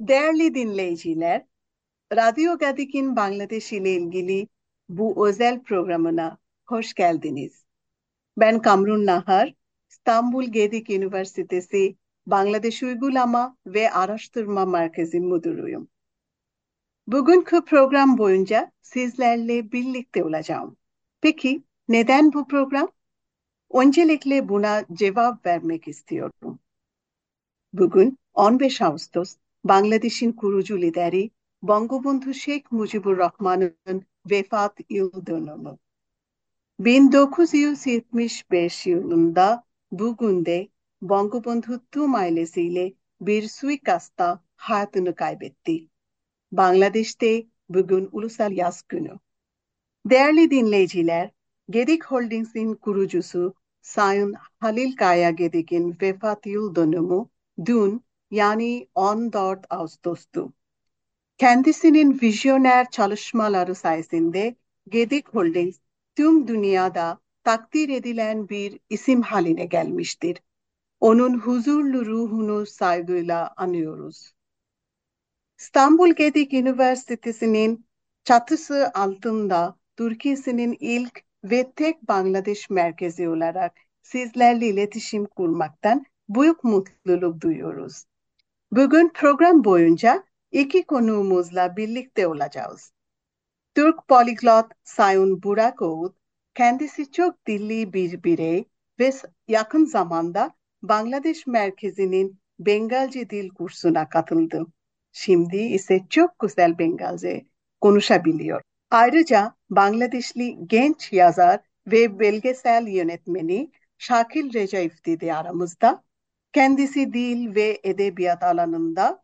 Değerli dinleyiciler, Radyo Gadik'in Bangladeş ile ilgili bu özel programına hoş geldiniz. Ben Kamrun Nahar, İstanbul Gedik Üniversitesi Bangladeş Uygulama ve Araştırma Merkezi Müdürüyüm. Bugünkü program boyunca sizlerle birlikte olacağım. Peki neden bu program? Öncelikle buna cevap vermek istiyorum. Bugün 15 Ağustos Bangladeş'in kurucu lideri Bangabandhu Sheikh Mujibur Rahman'ın vefat yıl dönümü. 1975 yılında bugün de Bangabandhu tüm ailesiyle bir suikasta hayatını kaybetti. Bangladeş'te bugün Ulusal Yaz Günü. Değerli dinleyiciler, Gedik Holdings'in kurucusu Sayın Halil Kaya Gedik'in vefat yıl dönümü dün yani 14 Ağustos'tu. Kendisinin vizyoner çalışmaları sayesinde Gedik Holdings tüm dünyada takdir edilen bir isim haline gelmiştir. Onun huzurlu ruhunu saygıyla anıyoruz. İstanbul Gedik Üniversitesi'nin çatısı altında Türkiye'sinin ilk ve tek Bangladeş merkezi olarak sizlerle iletişim kurmaktan büyük mutluluk duyuyoruz. Bugün program boyunca iki konuğumuzla birlikte olacağız. Türk poliglot Sayın Burak Oğut, kendisi çok dilli bir birey ve yakın zamanda Bangladeş merkezinin Bengalce dil kursuna katıldı. Şimdi ise çok güzel Bengalce konuşabiliyor. Ayrıca Bangladeşli genç yazar ve belgesel yönetmeni Şakil Recaif'ti de aramızda. Kendisi dil ve edebiyat alanında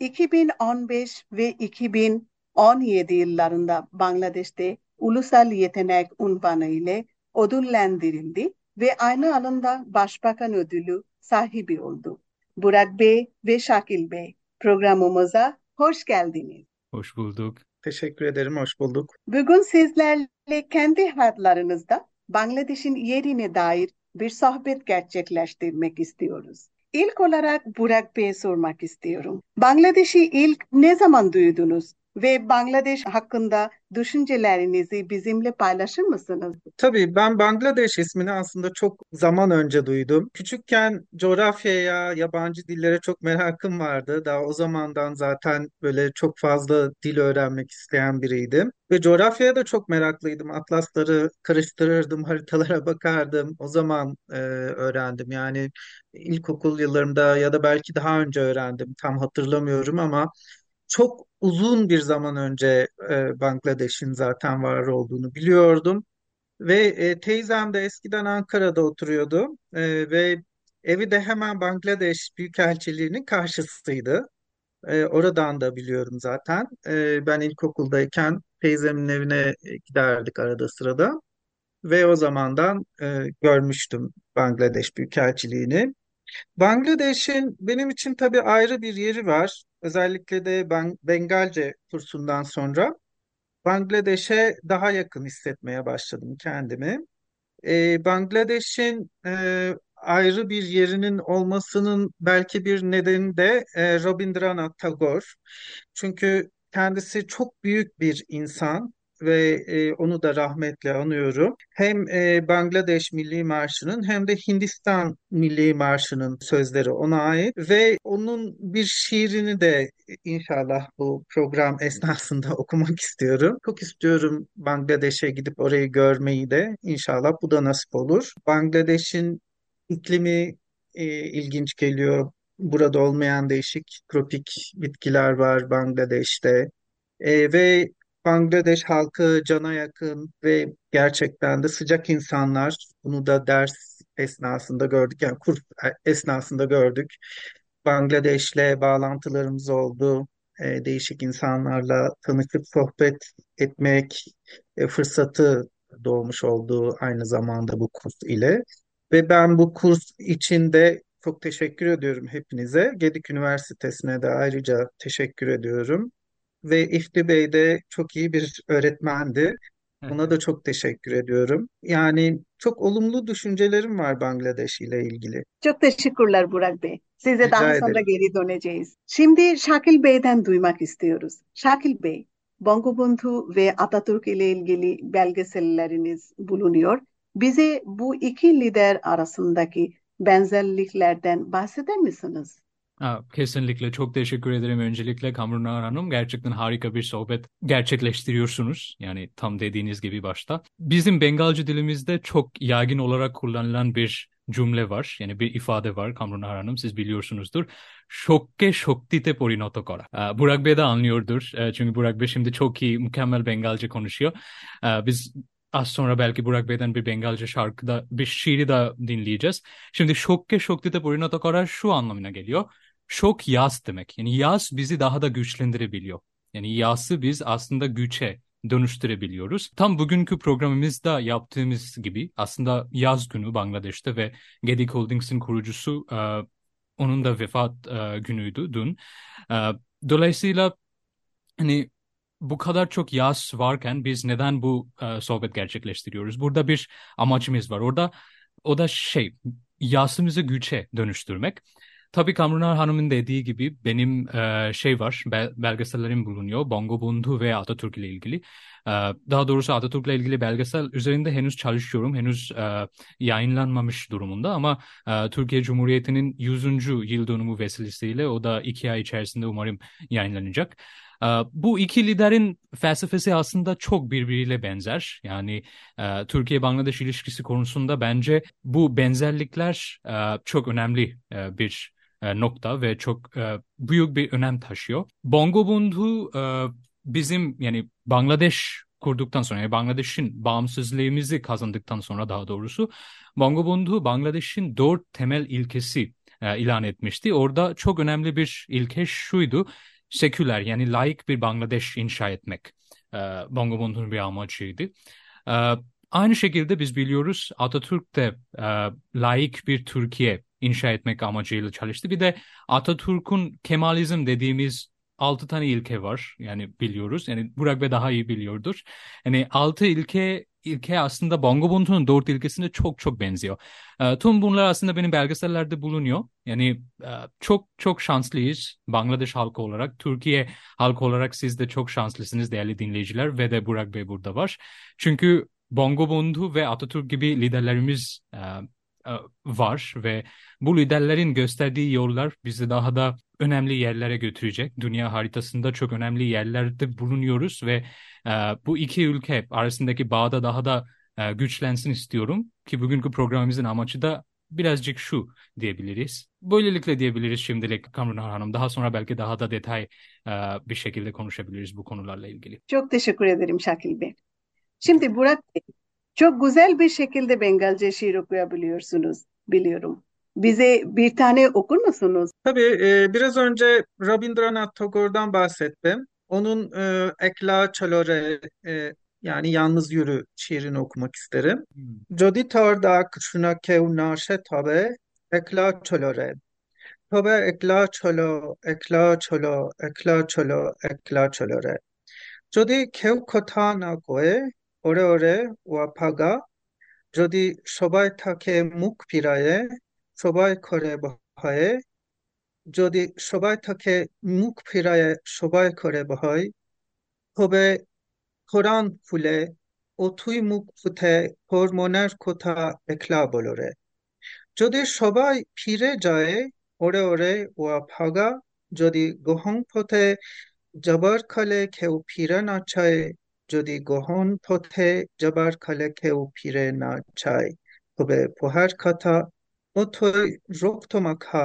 2015 ve 2017 yıllarında Bangladeş'te Ulusal Yetenek unvanı ile ödüllendirildi ve aynı alanda Başbakan ödülü sahibi oldu. Burak Bey ve Şakil Bey programımıza hoş geldiniz. Hoş bulduk. Teşekkür ederim, hoş bulduk. Bugün sizlerle kendi hayatlarınızda Bangladeş'in yerine dair bir sohbet gerçekleştirmek istiyoruz. İlk olarak Burak Bey'e sormak istiyorum. Bangladeş'i ilk ne zaman duydunuz ve Bangladeş hakkında düşüncelerinizi bizimle paylaşır mısınız? Tabii ben Bangladeş ismini aslında çok zaman önce duydum. Küçükken coğrafyaya, yabancı dillere çok merakım vardı. Daha o zamandan zaten böyle çok fazla dil öğrenmek isteyen biriydim. Ve coğrafyaya da çok meraklıydım. Atlasları karıştırırdım, haritalara bakardım. O zaman e, öğrendim. Yani ilkokul yıllarımda ya da belki daha önce öğrendim. Tam hatırlamıyorum ama çok uzun bir zaman önce e, Bangladeş'in zaten var olduğunu biliyordum. Ve e, teyzem de eskiden Ankara'da oturuyordu E, ve evi de hemen Bangladeş Büyükelçiliği'nin karşısıydı. E, oradan da biliyorum zaten. E, ben ilkokuldayken teyzemin evine giderdik arada sırada. Ve o zamandan e, görmüştüm Bangladeş Büyükelçiliğini. Bangladeş'in benim için tabii ayrı bir yeri var. Özellikle de ben Bengalce kursundan sonra Bangladeş'e daha yakın hissetmeye başladım kendimi. Ee, Bangladeş'in e, ayrı bir yerinin olmasının belki bir nedeni de e, Rabindranath Tagore. Çünkü kendisi çok büyük bir insan ve e, onu da rahmetle anıyorum. Hem e, Bangladeş Milli Marşı'nın hem de Hindistan Milli Marşı'nın sözleri ona ait ve onun bir şiirini de inşallah bu program esnasında okumak istiyorum. Çok istiyorum Bangladeş'e gidip orayı görmeyi de inşallah bu da nasip olur. Bangladeş'in iklimi e, ilginç geliyor. Burada olmayan değişik tropik bitkiler var Bangladeş'te. E, ve Bangladeş halkı cana yakın ve gerçekten de sıcak insanlar. Bunu da ders esnasında gördük, yani kurs esnasında gördük. Bangladeş'le bağlantılarımız oldu. E, değişik insanlarla tanışıp sohbet etmek e, fırsatı doğmuş oldu aynı zamanda bu kurs ile. Ve ben bu kurs içinde çok teşekkür ediyorum hepinize. Gedik Üniversitesi'ne de ayrıca teşekkür ediyorum. Ve İfti Bey de çok iyi bir öğretmendi. Buna da çok teşekkür ediyorum. Yani çok olumlu düşüncelerim var Bangladeş ile ilgili. Çok teşekkürler Burak Bey. Size Rica daha sonra ederim. geri döneceğiz. Şimdi Şakil Bey'den duymak istiyoruz. Şakil Bey, Bangabandhu ve Atatürk ile ilgili belgeselleriniz bulunuyor. Bize bu iki lider arasındaki benzerliklerden bahseder misiniz? Kesinlikle çok teşekkür ederim öncelikle Kamran Ağar Hanım. Gerçekten harika bir sohbet gerçekleştiriyorsunuz. Yani tam dediğiniz gibi başta. Bizim Bengalce dilimizde çok yaygın olarak kullanılan bir cümle var. Yani bir ifade var Kamran Ağar Hanım siz biliyorsunuzdur. Şokke şoktite porinoto kora. Burak Bey de anlıyordur. Çünkü Burak Bey şimdi çok iyi, mükemmel Bengalce konuşuyor. Biz az sonra belki Burak Bey'den bir Bengalce şarkıda bir şiiri de dinleyeceğiz. Şimdi şokke şoktite porinoto kora şu anlamına geliyor. Şok yas demek. Yani yas bizi daha da güçlendirebiliyor. Yani yası biz aslında güçe dönüştürebiliyoruz. Tam bugünkü programımızda yaptığımız gibi aslında yaz günü Bangladeş'te ve Gedik Holdings'in kurucusu e, onun da vefat e, günüydü dün. E, dolayısıyla hani bu kadar çok yaz varken biz neden bu e, sohbet gerçekleştiriyoruz? Burada bir amacımız var. Orada o da şey yasımızı güçe dönüştürmek. Tabii Kamrunar Hanım'ın dediği gibi benim e, şey var, bel- belgesellerim bulunuyor. Bangabandhu ve Atatürk ile ilgili. E, daha doğrusu Atatürk ile ilgili belgesel üzerinde henüz çalışıyorum. Henüz e, yayınlanmamış durumunda ama e, Türkiye Cumhuriyeti'nin 100. yıl dönümü vesilesiyle o da iki ay içerisinde umarım yayınlanacak. E, Bu iki liderin felsefesi aslında çok birbiriyle benzer. Yani e, Türkiye-Bangladeş ilişkisi konusunda bence bu benzerlikler e, çok önemli bir e, nokta ve çok e, büyük bir önem taşıyor. Bangabandhu e, bizim yani Bangladeş kurduktan sonra yani Bangladeş'in bağımsızlığımızı kazandıktan sonra daha doğrusu Bangabandhu Bangladeş'in dört temel ilkesi ilan etmişti. Orada çok önemli bir ilke şuydu. Seküler yani laik bir Bangladeş inşa etmek. E, bir amacıydı. Aynı şekilde biz biliyoruz Atatürk de e, laik bir Türkiye inşa etmek amacıyla çalıştı. Bir de Atatürk'ün Kemalizm dediğimiz altı tane ilke var. Yani biliyoruz. Yani Burak Bey daha iyi biliyordur. Yani altı ilke ilke aslında Bangabandhu'nun dört ilkesine çok çok benziyor. E, tüm bunlar aslında benim belgesellerde bulunuyor. Yani e, çok çok şanslıyız Bangladeş halkı olarak. Türkiye halkı olarak siz de çok şanslısınız değerli dinleyiciler ve de Burak Bey burada var. Çünkü Bangabandhu ve Atatürk gibi liderlerimiz e, var ve bu liderlerin gösterdiği yollar bizi daha da önemli yerlere götürecek. Dünya haritasında çok önemli yerlerde bulunuyoruz ve e, bu iki ülke arasındaki bağda daha da e, güçlensin istiyorum ki bugünkü programımızın amacı da birazcık şu diyebiliriz. Böylelikle diyebiliriz şimdilik Kamran Hanım. Daha sonra belki daha da detay e, bir şekilde konuşabiliriz bu konularla ilgili. Çok teşekkür ederim Şakil Bey. Şimdi Burak Bey, çok güzel bir şekilde Bengalce şiir okuyabiliyorsunuz biliyorum. Bize bir tane okur musunuz? Tabii e, biraz önce Rabindranath Tagore'dan bahsettim. Onun e, Ekla Çalore e, yani Yalnız Yürü şiirini okumak isterim. Hmm. Jodi tarda kuşuna kevnaşe tabe ekla çalore. Tabe ekla çolo, ekla çolo, ekla çolo, ekla çalore. Jodi kev kota na koe ওরে ওরে, ওয়াফাগা। যদি সবাই থাকে মুখ ফিরায়ে, সবাই করে ভয়ে যদি সবাই থাকে মুখ ফিরায়ে, সবাই করে ভয় তবে কোরআন খুলে অথুই মুখ ফুথে তোর মনের কথা একলা বলরে। যদি সবাই ফিরে যায়, ওরে ওরে, ওয়াফাগা। যদি গহং পথে যাবার খালে কেউ ফিরে না চায় যদি গহন পথে যাবার কালে কেউ ফিরে না চায় তবে পোহার কথা অথই রক্ত মাখা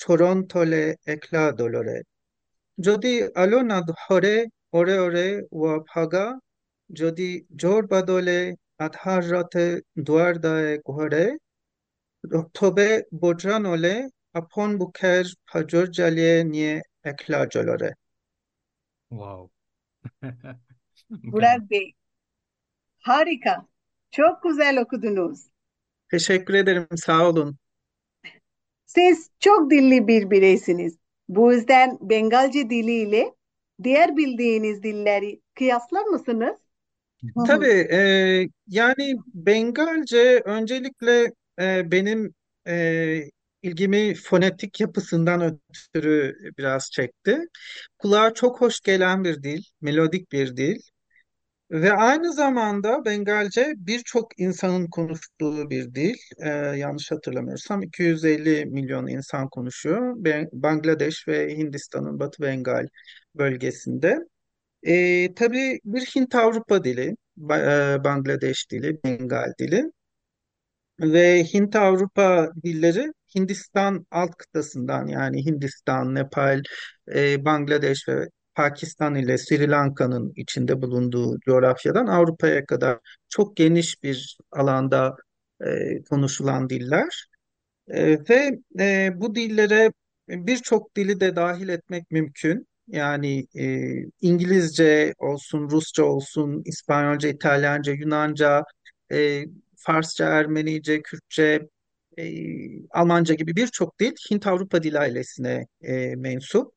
চরণ তলে একলা দোলরে যদি আলো না ধরে ওরে ওরে ওয়া ভাগা, যদি জোর বাদলে আধার রাতে দুয়ার দায়ে ঘরে, তবে বজ্রা নলে আপন বুকের ফাজর জ্বালিয়ে নিয়ে একলা জ্বলরে Wow. Burak Bey, harika. Çok güzel okudunuz. Teşekkür ederim, sağ olun. Siz çok dilli bir bireysiniz. Bu yüzden Bengalce diliyle diğer bildiğiniz dilleri kıyaslar mısınız? Tabii, e, yani Bengalce öncelikle e, benim e, ilgimi fonetik yapısından ötürü biraz çekti. Kulağa çok hoş gelen bir dil, melodik bir dil. Ve aynı zamanda Bengalce birçok insanın konuştuğu bir dil. Ee, yanlış hatırlamıyorsam 250 milyon insan konuşuyor. Ben- Bangladeş ve Hindistan'ın Batı Bengal bölgesinde. Ee, tabii bir Hint-Avrupa dili, Ba- e, Bangladeş dili, Bengal dili. Ve Hint-Avrupa dilleri Hindistan alt kıtasından yani Hindistan, Nepal, e, Bangladeş ve Pakistan ile Sri Lanka'nın içinde bulunduğu coğrafyadan Avrupa'ya kadar çok geniş bir alanda e, konuşulan diller. E, ve e, bu dillere birçok dili de dahil etmek mümkün. Yani e, İngilizce olsun, Rusça olsun, İspanyolca, İtalyanca, Yunanca, e, Farsça, Ermenice, Kürtçe, e, Almanca gibi birçok dil Hint-Avrupa dil ailesine e, mensup.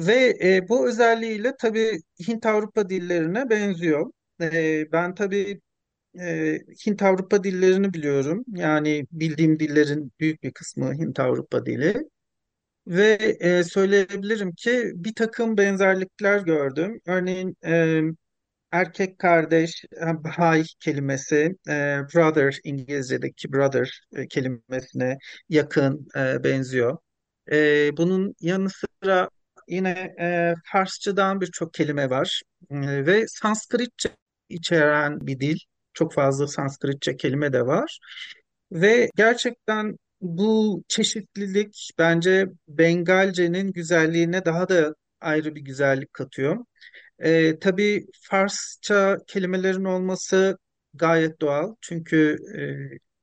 Ve e, bu özelliğiyle tabii Hint-Avrupa dillerine benziyor. E, ben tabii e, Hint-Avrupa dillerini biliyorum. Yani bildiğim dillerin büyük bir kısmı Hint-Avrupa dili. Ve e, söyleyebilirim ki bir takım benzerlikler gördüm. Örneğin e, erkek kardeş, e, Bhai kelimesi, e, brother İngilizce'deki brother e, kelimesine yakın e, benziyor. E, bunun yanı sıra yine e, Farsçadan birçok kelime var E, ve Sanskritçe içeren bir dil. Çok fazla Sanskritçe kelime de var. Ve gerçekten bu çeşitlilik bence Bengalce'nin güzelliğine daha da ayrı bir güzellik katıyor. Ee, tabii Farsça kelimelerin olması gayet doğal. Çünkü e,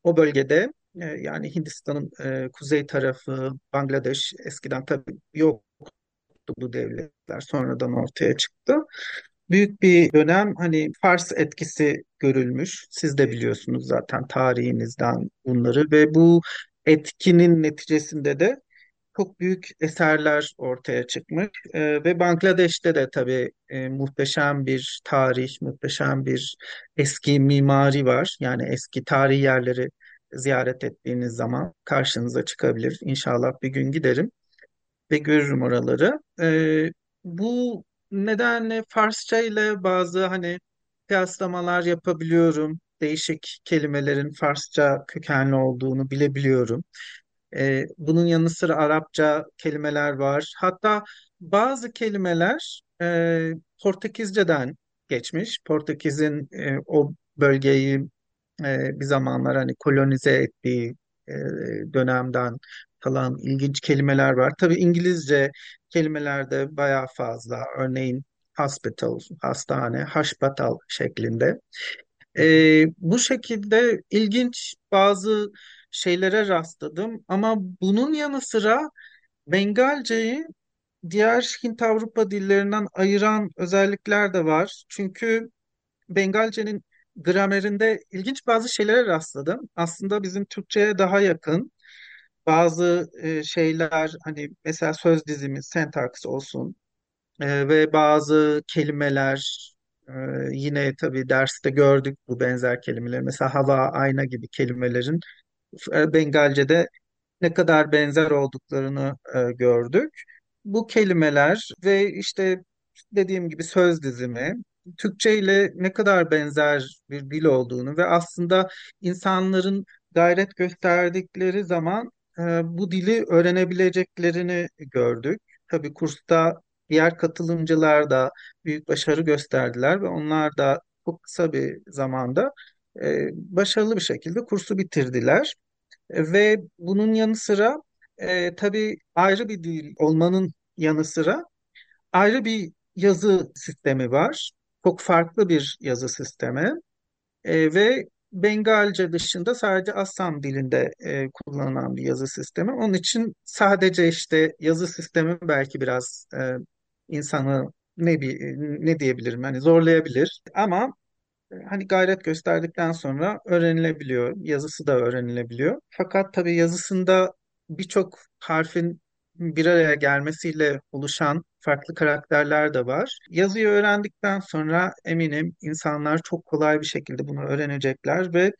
o bölgede e, yani Hindistan'ın e, kuzey tarafı, Bangladeş eskiden tabii yoktu bu devletler sonradan ortaya çıktı. Büyük bir dönem hani Fars etkisi görülmüş. Siz de biliyorsunuz zaten tarihinizden bunları ve bu etkinin neticesinde de çok büyük eserler ortaya çıkmış. Ee, ve Bangladeş'te de tabii e, muhteşem bir tarih, muhteşem bir eski mimari var. Yani eski tarihi yerleri ziyaret ettiğiniz zaman karşınıza çıkabilir. İnşallah bir gün giderim ve görürüm oraları. Ee, bu nedenle Farsça ile bazı hani kıyaslamalar yapabiliyorum. Değişik kelimelerin Farsça kökenli olduğunu bilebiliyorum. Ee, bunun yanı sıra Arapça kelimeler var. Hatta bazı kelimeler e, Portekizce'den geçmiş. Portekiz'in e, o bölgeyi e, bir zamanlar hani kolonize ettiği e, dönemden kalan ilginç kelimeler var. Tabii İngilizce kelimeler de bayağı fazla. Örneğin hospital, hastane, haşpatal şeklinde. E, bu şekilde ilginç bazı şeylere rastladım ama bunun yanı sıra Bengalceyi diğer Hint-Avrupa dillerinden ayıran özellikler de var. Çünkü Bengalce'nin gramerinde ilginç bazı şeylere rastladım. Aslında bizim Türkçe'ye daha yakın. Bazı e, şeyler hani mesela söz dizimi, sentaks olsun e, ve bazı kelimeler e, yine tabii derste gördük bu benzer kelimeleri. Mesela hava, ayna gibi kelimelerin e, Bengalce'de ne kadar benzer olduklarını e, gördük. Bu kelimeler ve işte dediğim gibi söz dizimi Türkçe ile ne kadar benzer bir dil olduğunu ve aslında insanların gayret gösterdikleri zaman bu dili öğrenebileceklerini gördük. Tabii kursta diğer katılımcılar da büyük başarı gösterdiler ve onlar da çok kısa bir zamanda e, başarılı bir şekilde kursu bitirdiler. Ve bunun yanı sıra e, tabii ayrı bir dil olmanın yanı sıra ayrı bir yazı sistemi var. Çok farklı bir yazı sistemi E, ve Bengalce dışında sadece Assam dilinde e, kullanılan bir yazı sistemi. Onun için sadece işte yazı sistemi belki biraz e, insanı ne bir ne diyebilirim hani zorlayabilir ama hani gayret gösterdikten sonra öğrenilebiliyor. Yazısı da öğrenilebiliyor. Fakat tabii yazısında birçok harfin bir araya gelmesiyle oluşan farklı karakterler de var. Yazıyı öğrendikten sonra eminim insanlar çok kolay bir şekilde bunu öğrenecekler ve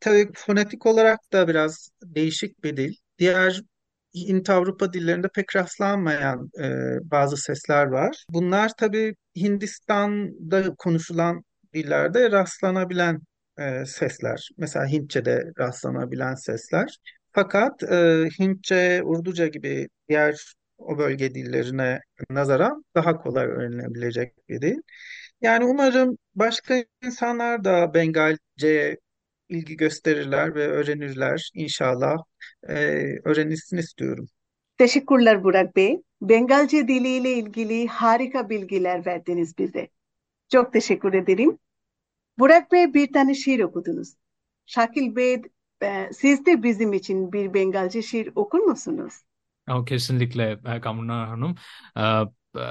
tabii fonetik olarak da biraz değişik bir dil. diğer Hint Avrupa dillerinde pek rastlanmayan e, bazı sesler var. Bunlar tabii Hindistan'da konuşulan dillerde rastlanabilen e, sesler. Mesela Hintçe'de rastlanabilen sesler. Fakat e, Hintçe, Urduca gibi diğer o bölge dillerine nazaran daha kolay öğrenilebilecek bir dil. Yani umarım başka insanlar da Bengalce'ye ilgi gösterirler ve öğrenirler inşallah. Ee, öğrenilsin istiyorum. Teşekkürler Burak Bey. Bengalce diliyle ilgili harika bilgiler verdiniz bize. Çok teşekkür ederim. Burak Bey bir tane şiir okudunuz. Şakil Bey siz de bizim için bir Bengalce şiir okur musunuz? O, kesinlikle e, Kamuna Hanım. Ee, e,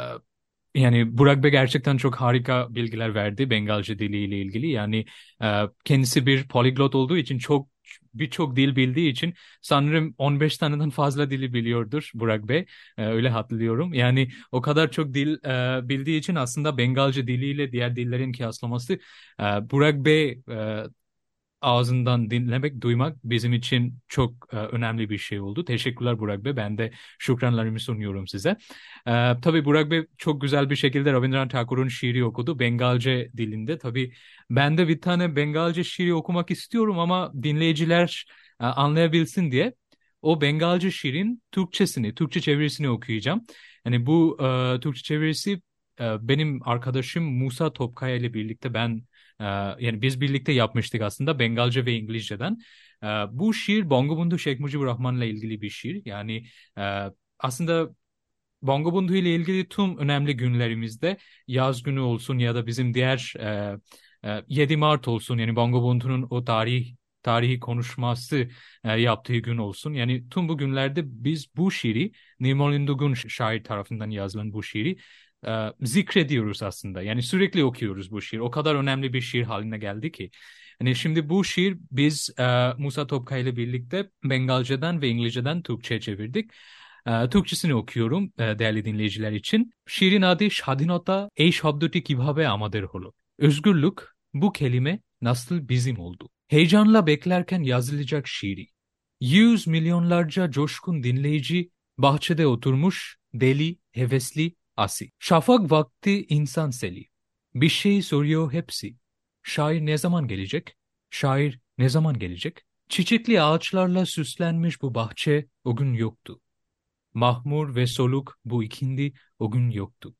yani Burak Bey gerçekten çok harika bilgiler verdi Bengalce diliyle ilgili. Yani e, kendisi bir poliglot olduğu için çok birçok dil bildiği için sanırım 15 taneden fazla dili biliyordur Burak Bey. E, öyle hatırlıyorum. Yani o kadar çok dil e, bildiği için aslında Bengalce diliyle diğer dillerin kıyaslaması e, Burak Bey e, ağzından dinlemek, duymak bizim için çok e, önemli bir şey oldu. Teşekkürler Burak Bey. Ben de şükranlarımı sunuyorum size. E, tabii Burak Bey çok güzel bir şekilde Rabindranath Tagore'un şiiri okudu. Bengalce dilinde. Tabii ben de bir tane Bengalce şiiri okumak istiyorum ama dinleyiciler e, anlayabilsin diye o Bengalce şiirin Türkçesini, Türkçe çevirisini okuyacağım. Yani bu e, Türkçe çevirisi e, benim arkadaşım Musa Topkaya ile birlikte ben ee, yani biz birlikte yapmıştık aslında Bengalce ve İngilizceden. Ee, bu şiir Bangabandhu Sheikh Mujibur Rahman'la ilgili bir şiir. Yani e, aslında Bangabandhu ile ilgili tüm önemli günlerimizde yaz günü olsun ya da bizim diğer e, 7 e, Mart olsun yani Bangabandhu'nun o tarih tarihi konuşması e, yaptığı gün olsun. Yani tüm bu günlerde biz bu şiiri Nirmal Indugun şair tarafından yazılan bu şiiri e, zikrediyoruz aslında. Yani sürekli okuyoruz bu şiir. O kadar önemli bir şiir haline geldi ki. Yani şimdi bu şiir biz e, Musa Topkay ile birlikte Bengalce'den ve İngilizce'den Türkçe'ye çevirdik. E, Türkçesini okuyorum e, değerli dinleyiciler için. Şiirin adı Şadinota এই শব্দটি কিভাবে আমাদের হলো? Özgürlük bu kelime nasıl bizim oldu? Heyecanla beklerken yazılacak şiiri. Yüz milyonlarca coşkun dinleyici bahçede oturmuş, deli, hevesli Asi. Şafak vakti insan seli. Bir şey soruyor hepsi. Şair ne zaman gelecek? Şair ne zaman gelecek? Çiçekli ağaçlarla süslenmiş bu bahçe o gün yoktu. Mahmur ve soluk bu ikindi o gün yoktu.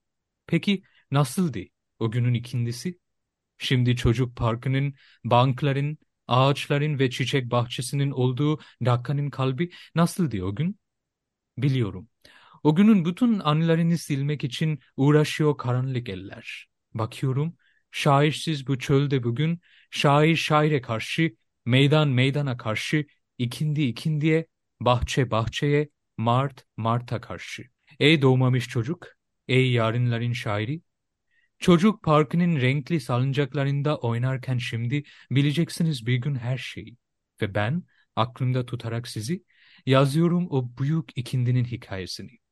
Peki nasıldı o günün ikindisi? Şimdi çocuk parkının, bankların, ağaçların ve çiçek bahçesinin olduğu Dakka'nın kalbi nasıldı o gün? Biliyorum. O günün bütün anılarını silmek için uğraşıyor karanlık eller. Bakıyorum, şairsiz bu çölde bugün, şair şaire karşı, meydan meydana karşı, ikindi ikindiye, bahçe bahçeye, mart marta karşı. Ey doğmamış çocuk, ey yarınların şairi, Çocuk parkının renkli salıncaklarında oynarken şimdi bileceksiniz bir gün her şeyi. Ve ben aklımda tutarak sizi yazıyorum o büyük ikindinin hikayesini.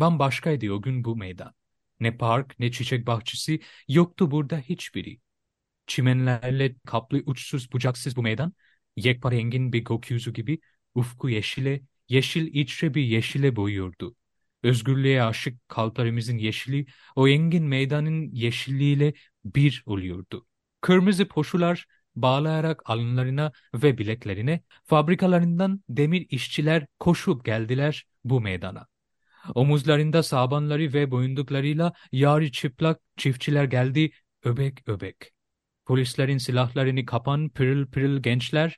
Bambaşkaydı o gün bu meydan. Ne park ne çiçek bahçesi yoktu burada hiçbiri. Çimenlerle kaplı uçsuz bucaksız bu meydan, yekpare engin bir gökyüzü gibi ufku yeşile, yeşil içre bir yeşile boyuyordu. Özgürlüğe aşık kalplerimizin yeşili o engin meydanın yeşilliğiyle bir oluyordu. Kırmızı poşular bağlayarak alınlarına ve bileklerine fabrikalarından demir işçiler koşup geldiler bu meydana. Omuzlarında sabanları ve boyunduklarıyla yarı çıplak çiftçiler geldi öbek öbek. Polislerin silahlarını kapan pırıl pırıl gençler,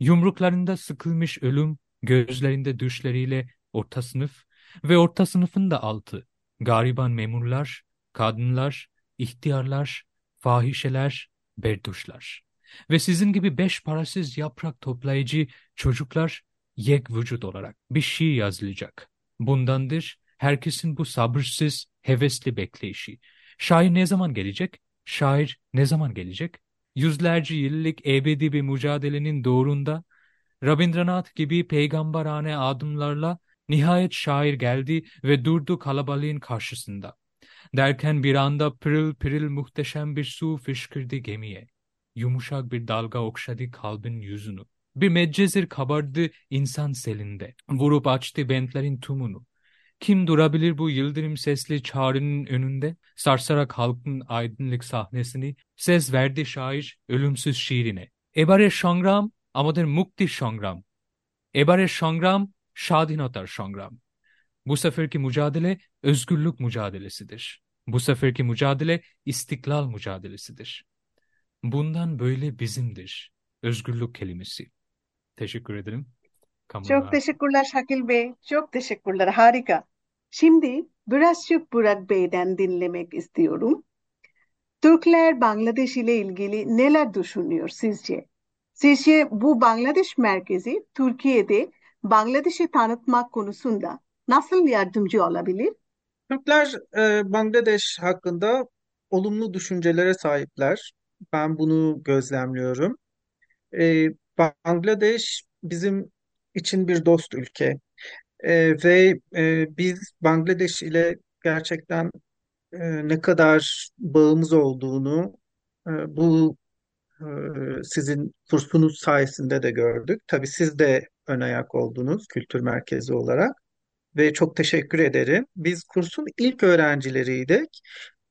yumruklarında sıkılmış ölüm, gözlerinde düşleriyle orta sınıf ve orta sınıfın da altı, gariban memurlar, kadınlar, ihtiyarlar, fahişeler, berduşlar. Ve sizin gibi beş parasız yaprak toplayıcı çocuklar yek vücut olarak bir şey yazılacak. Bundandır herkesin bu sabırsız, hevesli bekleyişi. Şair ne zaman gelecek? Şair ne zaman gelecek? Yüzlerce yıllık ebedi bir mücadelenin doğrunda Rabindranath gibi peygamberane adımlarla nihayet şair geldi ve durdu kalabalığın karşısında. Derken bir anda pırıl pırıl muhteşem bir su fışkırdı gemiye. Yumuşak bir dalga okşadı kalbin yüzünü. Bir Medcezir kabardı insan selinde, vurup açtı bentlerin tumunu. Kim durabilir bu yıldırım sesli çağrının önünde? Sarsarak halkın aydınlık sahnesini, ses verdi şair ölümsüz şiirine. Ebare সংগ্রাম আমাদের মুক্তির সংগ্রাম এবারের সংগ্রাম স্বাধীনতার সংগ্রাম Bu seferki mücadele özgürlük mücadelesidir. Bu seferki mücadele istiklal mücadelesidir. Bundan böyle bizimdir özgürlük kelimesi. Teşekkür ederim. Çok Kamuoyuna. teşekkürler Şakil Bey. Çok teşekkürler. Harika. Şimdi birazcık Burak Bey'den dinlemek istiyorum. Türkler Bangladeş ile ilgili neler düşünüyor sizce? Sizce bu Bangladeş merkezi Türkiye'de Bangladeş'i tanıtmak konusunda nasıl yardımcı olabilir? Türkler e, Bangladeş hakkında olumlu düşüncelere sahipler. Ben bunu gözlemliyorum. E, Bangladeş bizim için bir dost ülke E, ve e, biz Bangladeş ile gerçekten e, ne kadar bağımız olduğunu e, bu e, sizin kursunuz sayesinde de gördük. Tabii siz de ön ayak oldunuz kültür merkezi olarak ve çok teşekkür ederim. Biz kursun ilk öğrencileriydik.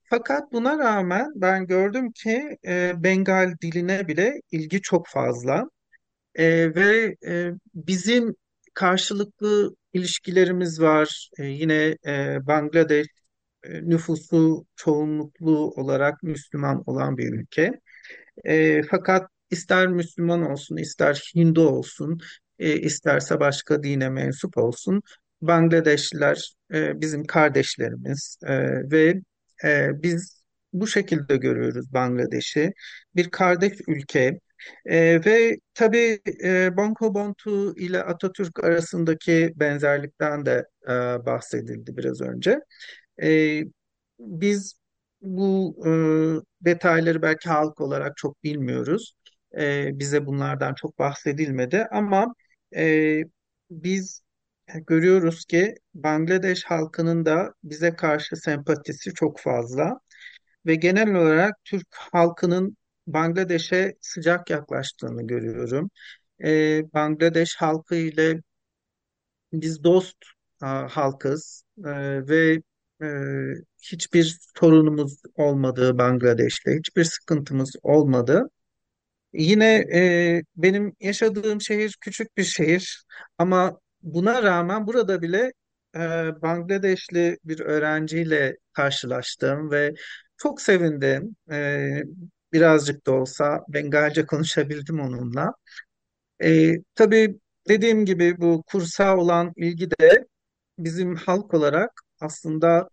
Fakat buna rağmen ben gördüm ki e, Bengal diline bile ilgi çok fazla. E, ve e, bizim karşılıklı ilişkilerimiz var. E, yine e, Bangladeş e, nüfusu çoğunluklu olarak Müslüman olan bir ülke. E, fakat ister Müslüman olsun, ister Hindu olsun, e, isterse başka dine mensup olsun, Bangladeşliler e, bizim kardeşlerimiz e, ve e, biz bu şekilde görüyoruz Bangladeş'i. Bir kardeş ülke E, ve tabii e, Bontu ile Atatürk arasındaki benzerlikten de e, bahsedildi biraz önce. E, biz bu e, detayları belki halk olarak çok bilmiyoruz. E, bize bunlardan çok bahsedilmedi ama e, biz görüyoruz ki Bangladeş halkının da bize karşı sempatisi çok fazla ve genel olarak Türk halkının Bangladeş'e sıcak yaklaştığını görüyorum. E, Bangladeş halkı ile biz dost halkız e, ve e, hiçbir sorunumuz olmadı Bangladeş'le, hiçbir sıkıntımız olmadı. Yine e, benim yaşadığım şehir küçük bir şehir ama buna rağmen burada bile e, Bangladeşli bir öğrenciyle karşılaştım ve çok sevindim. E, birazcık da olsa Bengalce konuşabildim onunla. E, tabii dediğim gibi bu kursa olan ilgi de bizim halk olarak aslında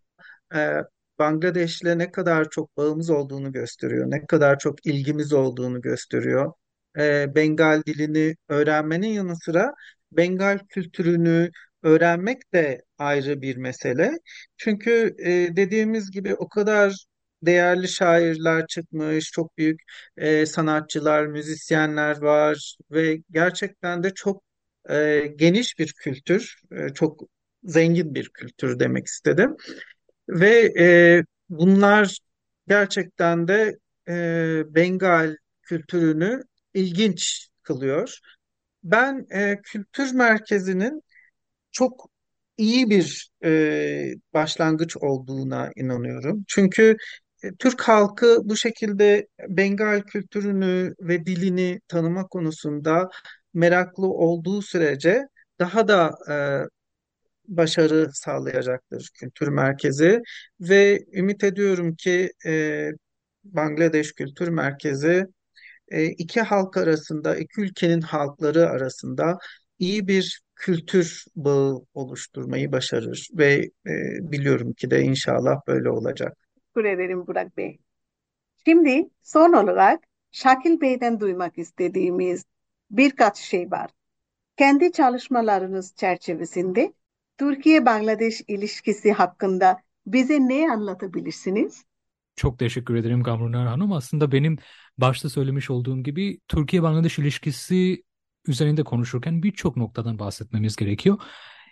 e, Bangladeş'le ne kadar çok bağımız olduğunu gösteriyor, ne kadar çok ilgimiz olduğunu gösteriyor. E, Bengal dilini öğrenmenin yanı sıra Bengal kültürünü öğrenmek de ayrı bir mesele. Çünkü e, dediğimiz gibi o kadar değerli şairler çıkmış, çok büyük e, sanatçılar, müzisyenler var ve gerçekten de çok e, geniş bir kültür, e, çok zengin bir kültür demek istedim. Ve e, bunlar gerçekten de e, Bengal kültürünü ilginç kılıyor. Ben e, kültür merkezinin çok iyi bir e, başlangıç olduğuna inanıyorum. Çünkü Türk halkı bu şekilde Bengal kültürünü ve dilini tanıma konusunda meraklı olduğu sürece daha da e, başarı sağlayacaktır kültür merkezi ve ümit ediyorum ki e, Bangladeş Kültür Merkezi e, iki halk arasında, iki ülkenin halkları arasında iyi bir kültür bağı oluşturmayı başarır ve e, biliyorum ki de inşallah böyle olacak. Teşekkür ederim Burak Bey. Şimdi son olarak Şakil Bey'den duymak istediğimiz birkaç şey var. Kendi çalışmalarınız çerçevesinde Türkiye-Bangladeş ilişkisi hakkında bize ne anlatabilirsiniz? Çok teşekkür ederim Gamrunar Hanım. Aslında benim başta söylemiş olduğum gibi Türkiye-Bangladeş ilişkisi üzerinde konuşurken birçok noktadan bahsetmemiz gerekiyor.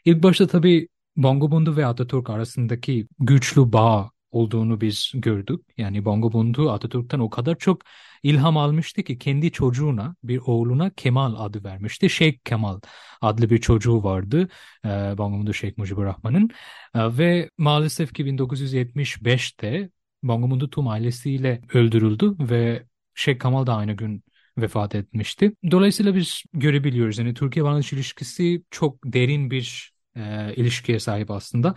İlk başta tabii Bangabandhu ve Atatürk arasındaki güçlü bağ olduğunu biz gördük. Yani Bangabandhu Atatürk'ten o kadar çok ilham almıştı ki kendi çocuğuna bir oğluna Kemal adı vermişti. Şeyh Kemal adlı bir çocuğu vardı e, Bangabandhu Şeyh Mujibur Rahman'ın e, ve maalesef ki 1975'te Bangabandhu tüm ailesiyle öldürüldü ve Şeyh Kemal da aynı gün vefat etmişti. Dolayısıyla biz görebiliyoruz yani Türkiye-Bangladeş ilişkisi çok derin bir e, ilişkiye sahip aslında.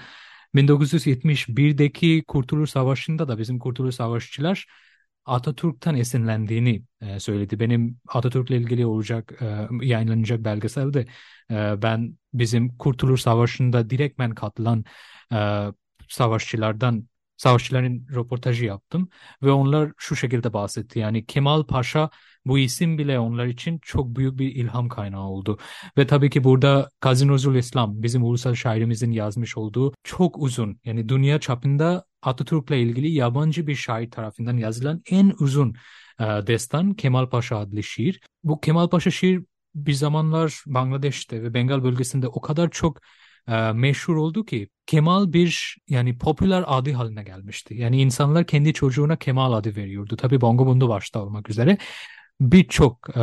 1971'deki Kurtuluş Savaşı'nda da bizim Kurtuluş Savaşçılar Atatürk'ten esinlendiğini e, söyledi. Benim Atatürk'le ilgili olacak e, yayınlanacak belgeselde e, ben bizim Kurtuluş Savaşı'nda direktmen katılan e, savaşçılardan savaşçıların röportajı yaptım ve onlar şu şekilde bahsetti. Yani Kemal Paşa bu isim bile onlar için çok büyük bir ilham kaynağı oldu. Ve tabii ki burada Kazi Nurul İslam bizim ulusal şairimizin yazmış olduğu çok uzun yani dünya çapında Atatürk'le ilgili yabancı bir şair tarafından yazılan en uzun e, destan Kemal Paşa adlı şiir. Bu Kemal Paşa şiir bir zamanlar Bangladeş'te ve Bengal bölgesinde o kadar çok e, meşhur oldu ki Kemal bir yani popüler adı haline gelmişti. Yani insanlar kendi çocuğuna Kemal adı veriyordu. Tabii Bangabundu başta olmak üzere birçok e,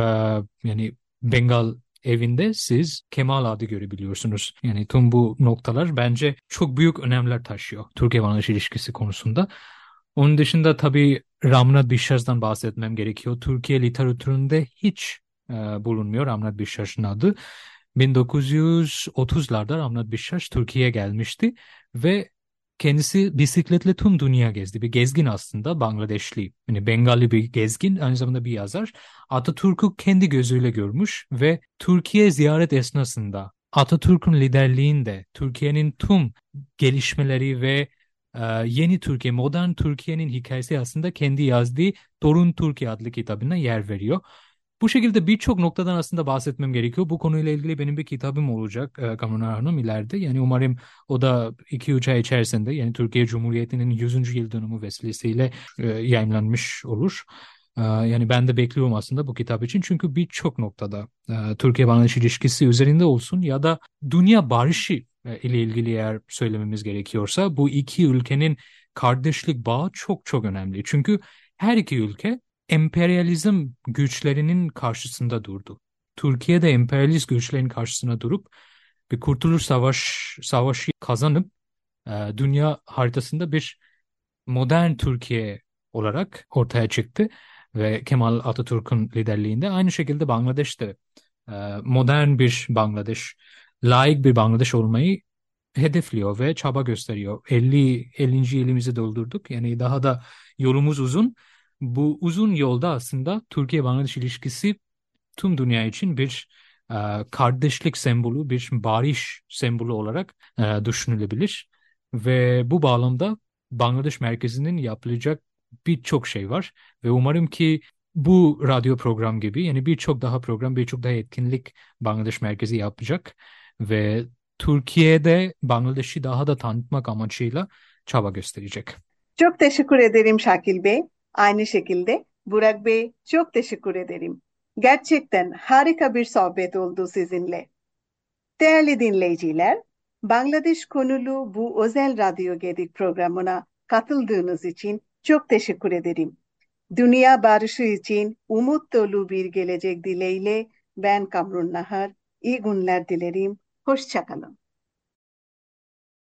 yani Bengal evinde siz Kemal adı görebiliyorsunuz. Yani tüm bu noktalar bence çok büyük önemler taşıyor Türkiye-Bangladeş ilişkisi konusunda. Onun dışında tabii Ramnat Bishars'dan bahsetmem gerekiyor. Türkiye literatüründe hiç e, bulunmuyor Ramnat Bishars'ın adı. 1930'larda Ramnat Bishars Türkiye'ye gelmişti ve Kendisi bisikletle tüm dünya gezdi. Bir gezgin aslında Bangladeşli. Yani Bengali bir gezgin aynı zamanda bir yazar. Atatürk'ü kendi gözüyle görmüş ve Türkiye ziyaret esnasında Atatürk'ün liderliğinde Türkiye'nin tüm gelişmeleri ve e, yeni Türkiye, modern Türkiye'nin hikayesi aslında kendi yazdığı Torun Türkiye adlı kitabına yer veriyor. Bu şekilde birçok noktadan aslında bahsetmem gerekiyor. Bu konuyla ilgili benim bir kitabım olacak e, Kamuran Hanım ileride. Yani umarım o da 2-3 ay içerisinde yani Türkiye Cumhuriyeti'nin 100. yıl dönümü vesilesiyle e, yayınlanmış olur. E, yani ben de bekliyorum aslında bu kitap için. Çünkü birçok noktada e, Türkiye-Bangladeş ilişkisi üzerinde olsun ya da dünya barışı e, ile ilgili eğer söylememiz gerekiyorsa bu iki ülkenin kardeşlik bağı çok çok önemli. Çünkü her iki ülke emperyalizm güçlerinin karşısında durdu. Türkiye de emperyalist güçlerin karşısına durup bir kurtuluş savaş savaşı kazanıp e, dünya haritasında bir modern Türkiye olarak ortaya çıktı ve Kemal Atatürk'ün liderliğinde aynı şekilde Bangladeş'te e, modern bir Bangladeş, layık bir Bangladeş olmayı hedefliyor ve çaba gösteriyor. 50 50. yılımızı doldurduk. Yani daha da yolumuz uzun bu uzun yolda aslında Türkiye-Bangladeş ilişkisi tüm dünya için bir e, kardeşlik sembolü, bir barış sembolü olarak e, düşünülebilir. Ve bu bağlamda Bangladeş merkezinin yapılacak birçok şey var. Ve umarım ki bu radyo program gibi yani birçok daha program, birçok daha etkinlik Bangladeş merkezi yapacak. Ve Türkiye'de Bangladeş'i daha da tanıtmak amacıyla çaba gösterecek. Çok teşekkür ederim Şakil Bey. Aynı şekilde Burak Bey çok teşekkür ederim. Gerçekten harika bir sohbet oldu sizinle. Değerli dinleyiciler, Bangladeş konulu bu özel Radyo Gedik programına katıldığınız için çok teşekkür ederim. Dünya barışı için umut dolu bir gelecek dileğiyle ben Kamrun Nahar. İyi günler dilerim. Hoşçakalın.